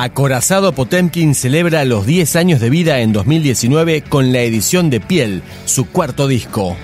Acorazado Potemkin celebra los 10 años de vida en 2019 con la edición de Piel, su cuarto disco.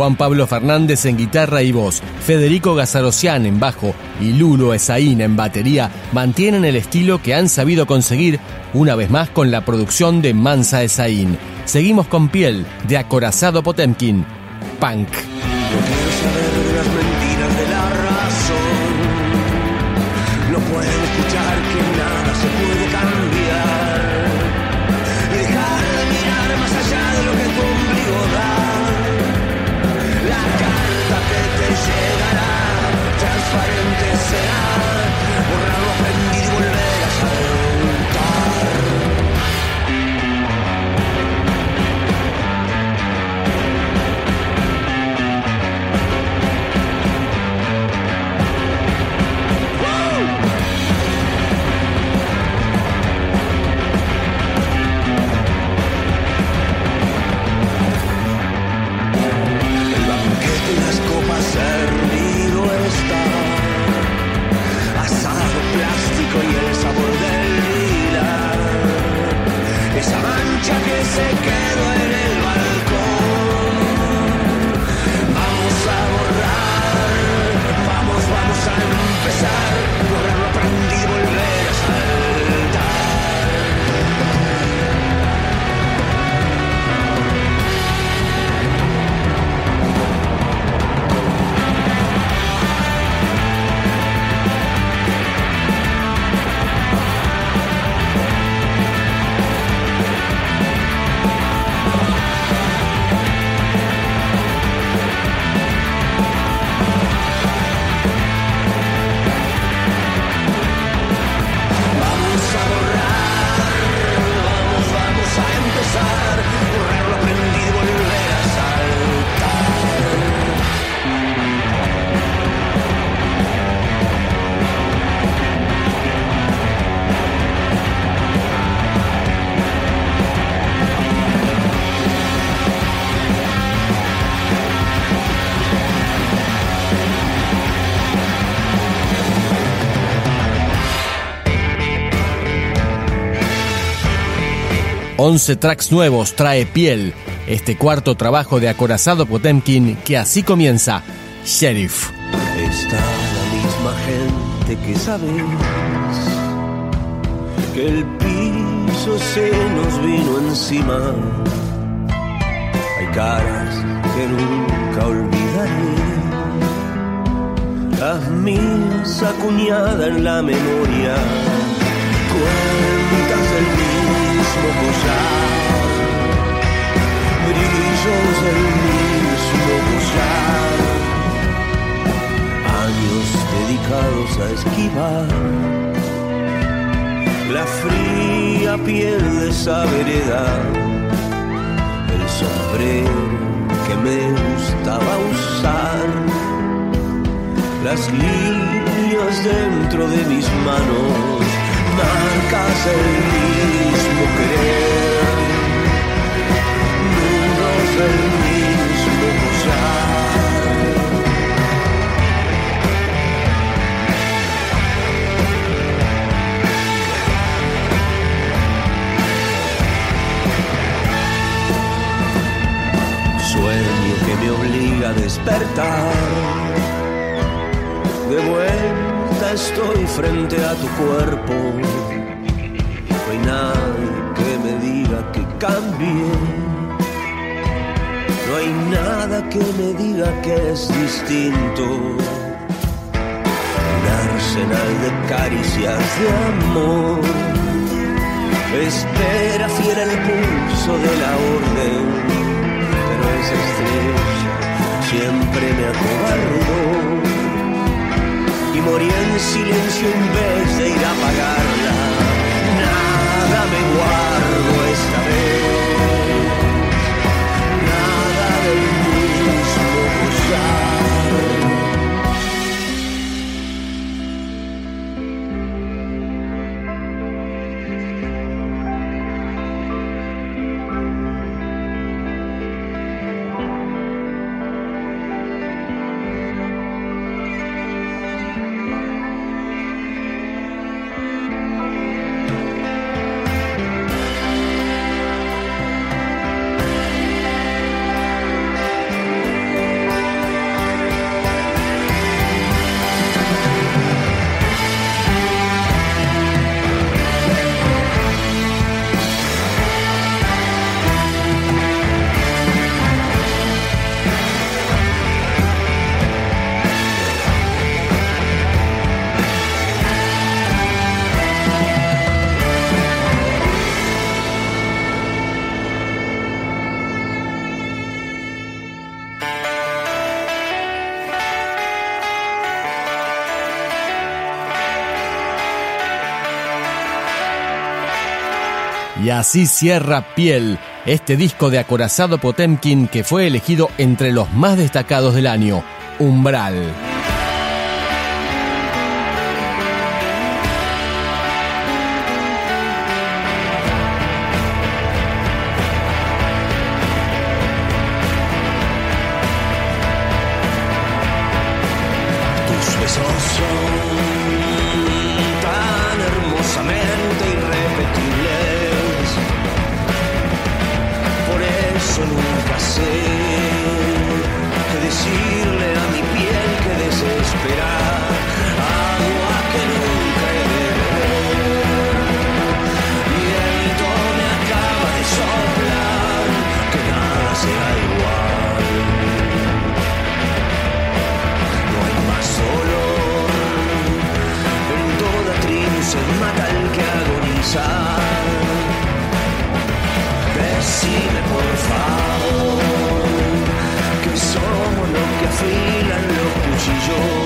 Juan Pablo Fernández en guitarra y voz, Federico Gazarocián en bajo y Lulo Esaín en batería mantienen el estilo que han sabido conseguir una vez más con la producción de Mansa Esaín. Seguimos con piel de acorazado Potemkin, punk. 11 tracks nuevos trae Piel, este cuarto trabajo de acorazado Potemkin que así comienza, Sheriff. Está la misma gente que sabes que el piso se nos vino encima. Hay caras que nunca olvidaré, las mías acuñadas en la memoria, del collar, brillos del mismo collar. Años dedicados a esquivar. La fría piel de esa vereda, el sombrero que me gustaba usar, las líneas dentro de mis manos, marcas del mismo querer, nudos del mismo gozar. sueño que me obliga a despertar. Estoy frente a tu cuerpo. No hay nadie que me diga que cambie. No hay nada que me diga que es distinto. Un arsenal de caricias de amor. Espera fiera el pulso de la orden pero esa estrella siempre me acobardó y morí en silencio en vez de ir a apagarla. Nada me guardo Y así cierra Piel, este disco de acorazado Potemkin que fue elegido entre los más destacados del año, Umbral. Sé qué decirle a mi piel que desespera. Agua que nunca he de beber. Viento me acaba de soplar, que nada será igual. No hay más dolor. En toda tribu se mata el que agoniza. Decime por favor lo que afilan los cuchillos. Agua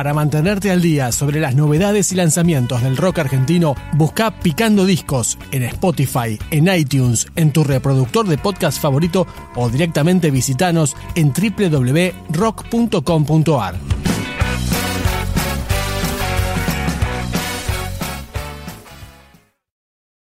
Para mantenerte al día sobre las novedades y lanzamientos del rock argentino, busca Picando Discos en Spotify, en iTunes, en tu reproductor de podcast favorito o directamente visitanos en www.rock.com.ar.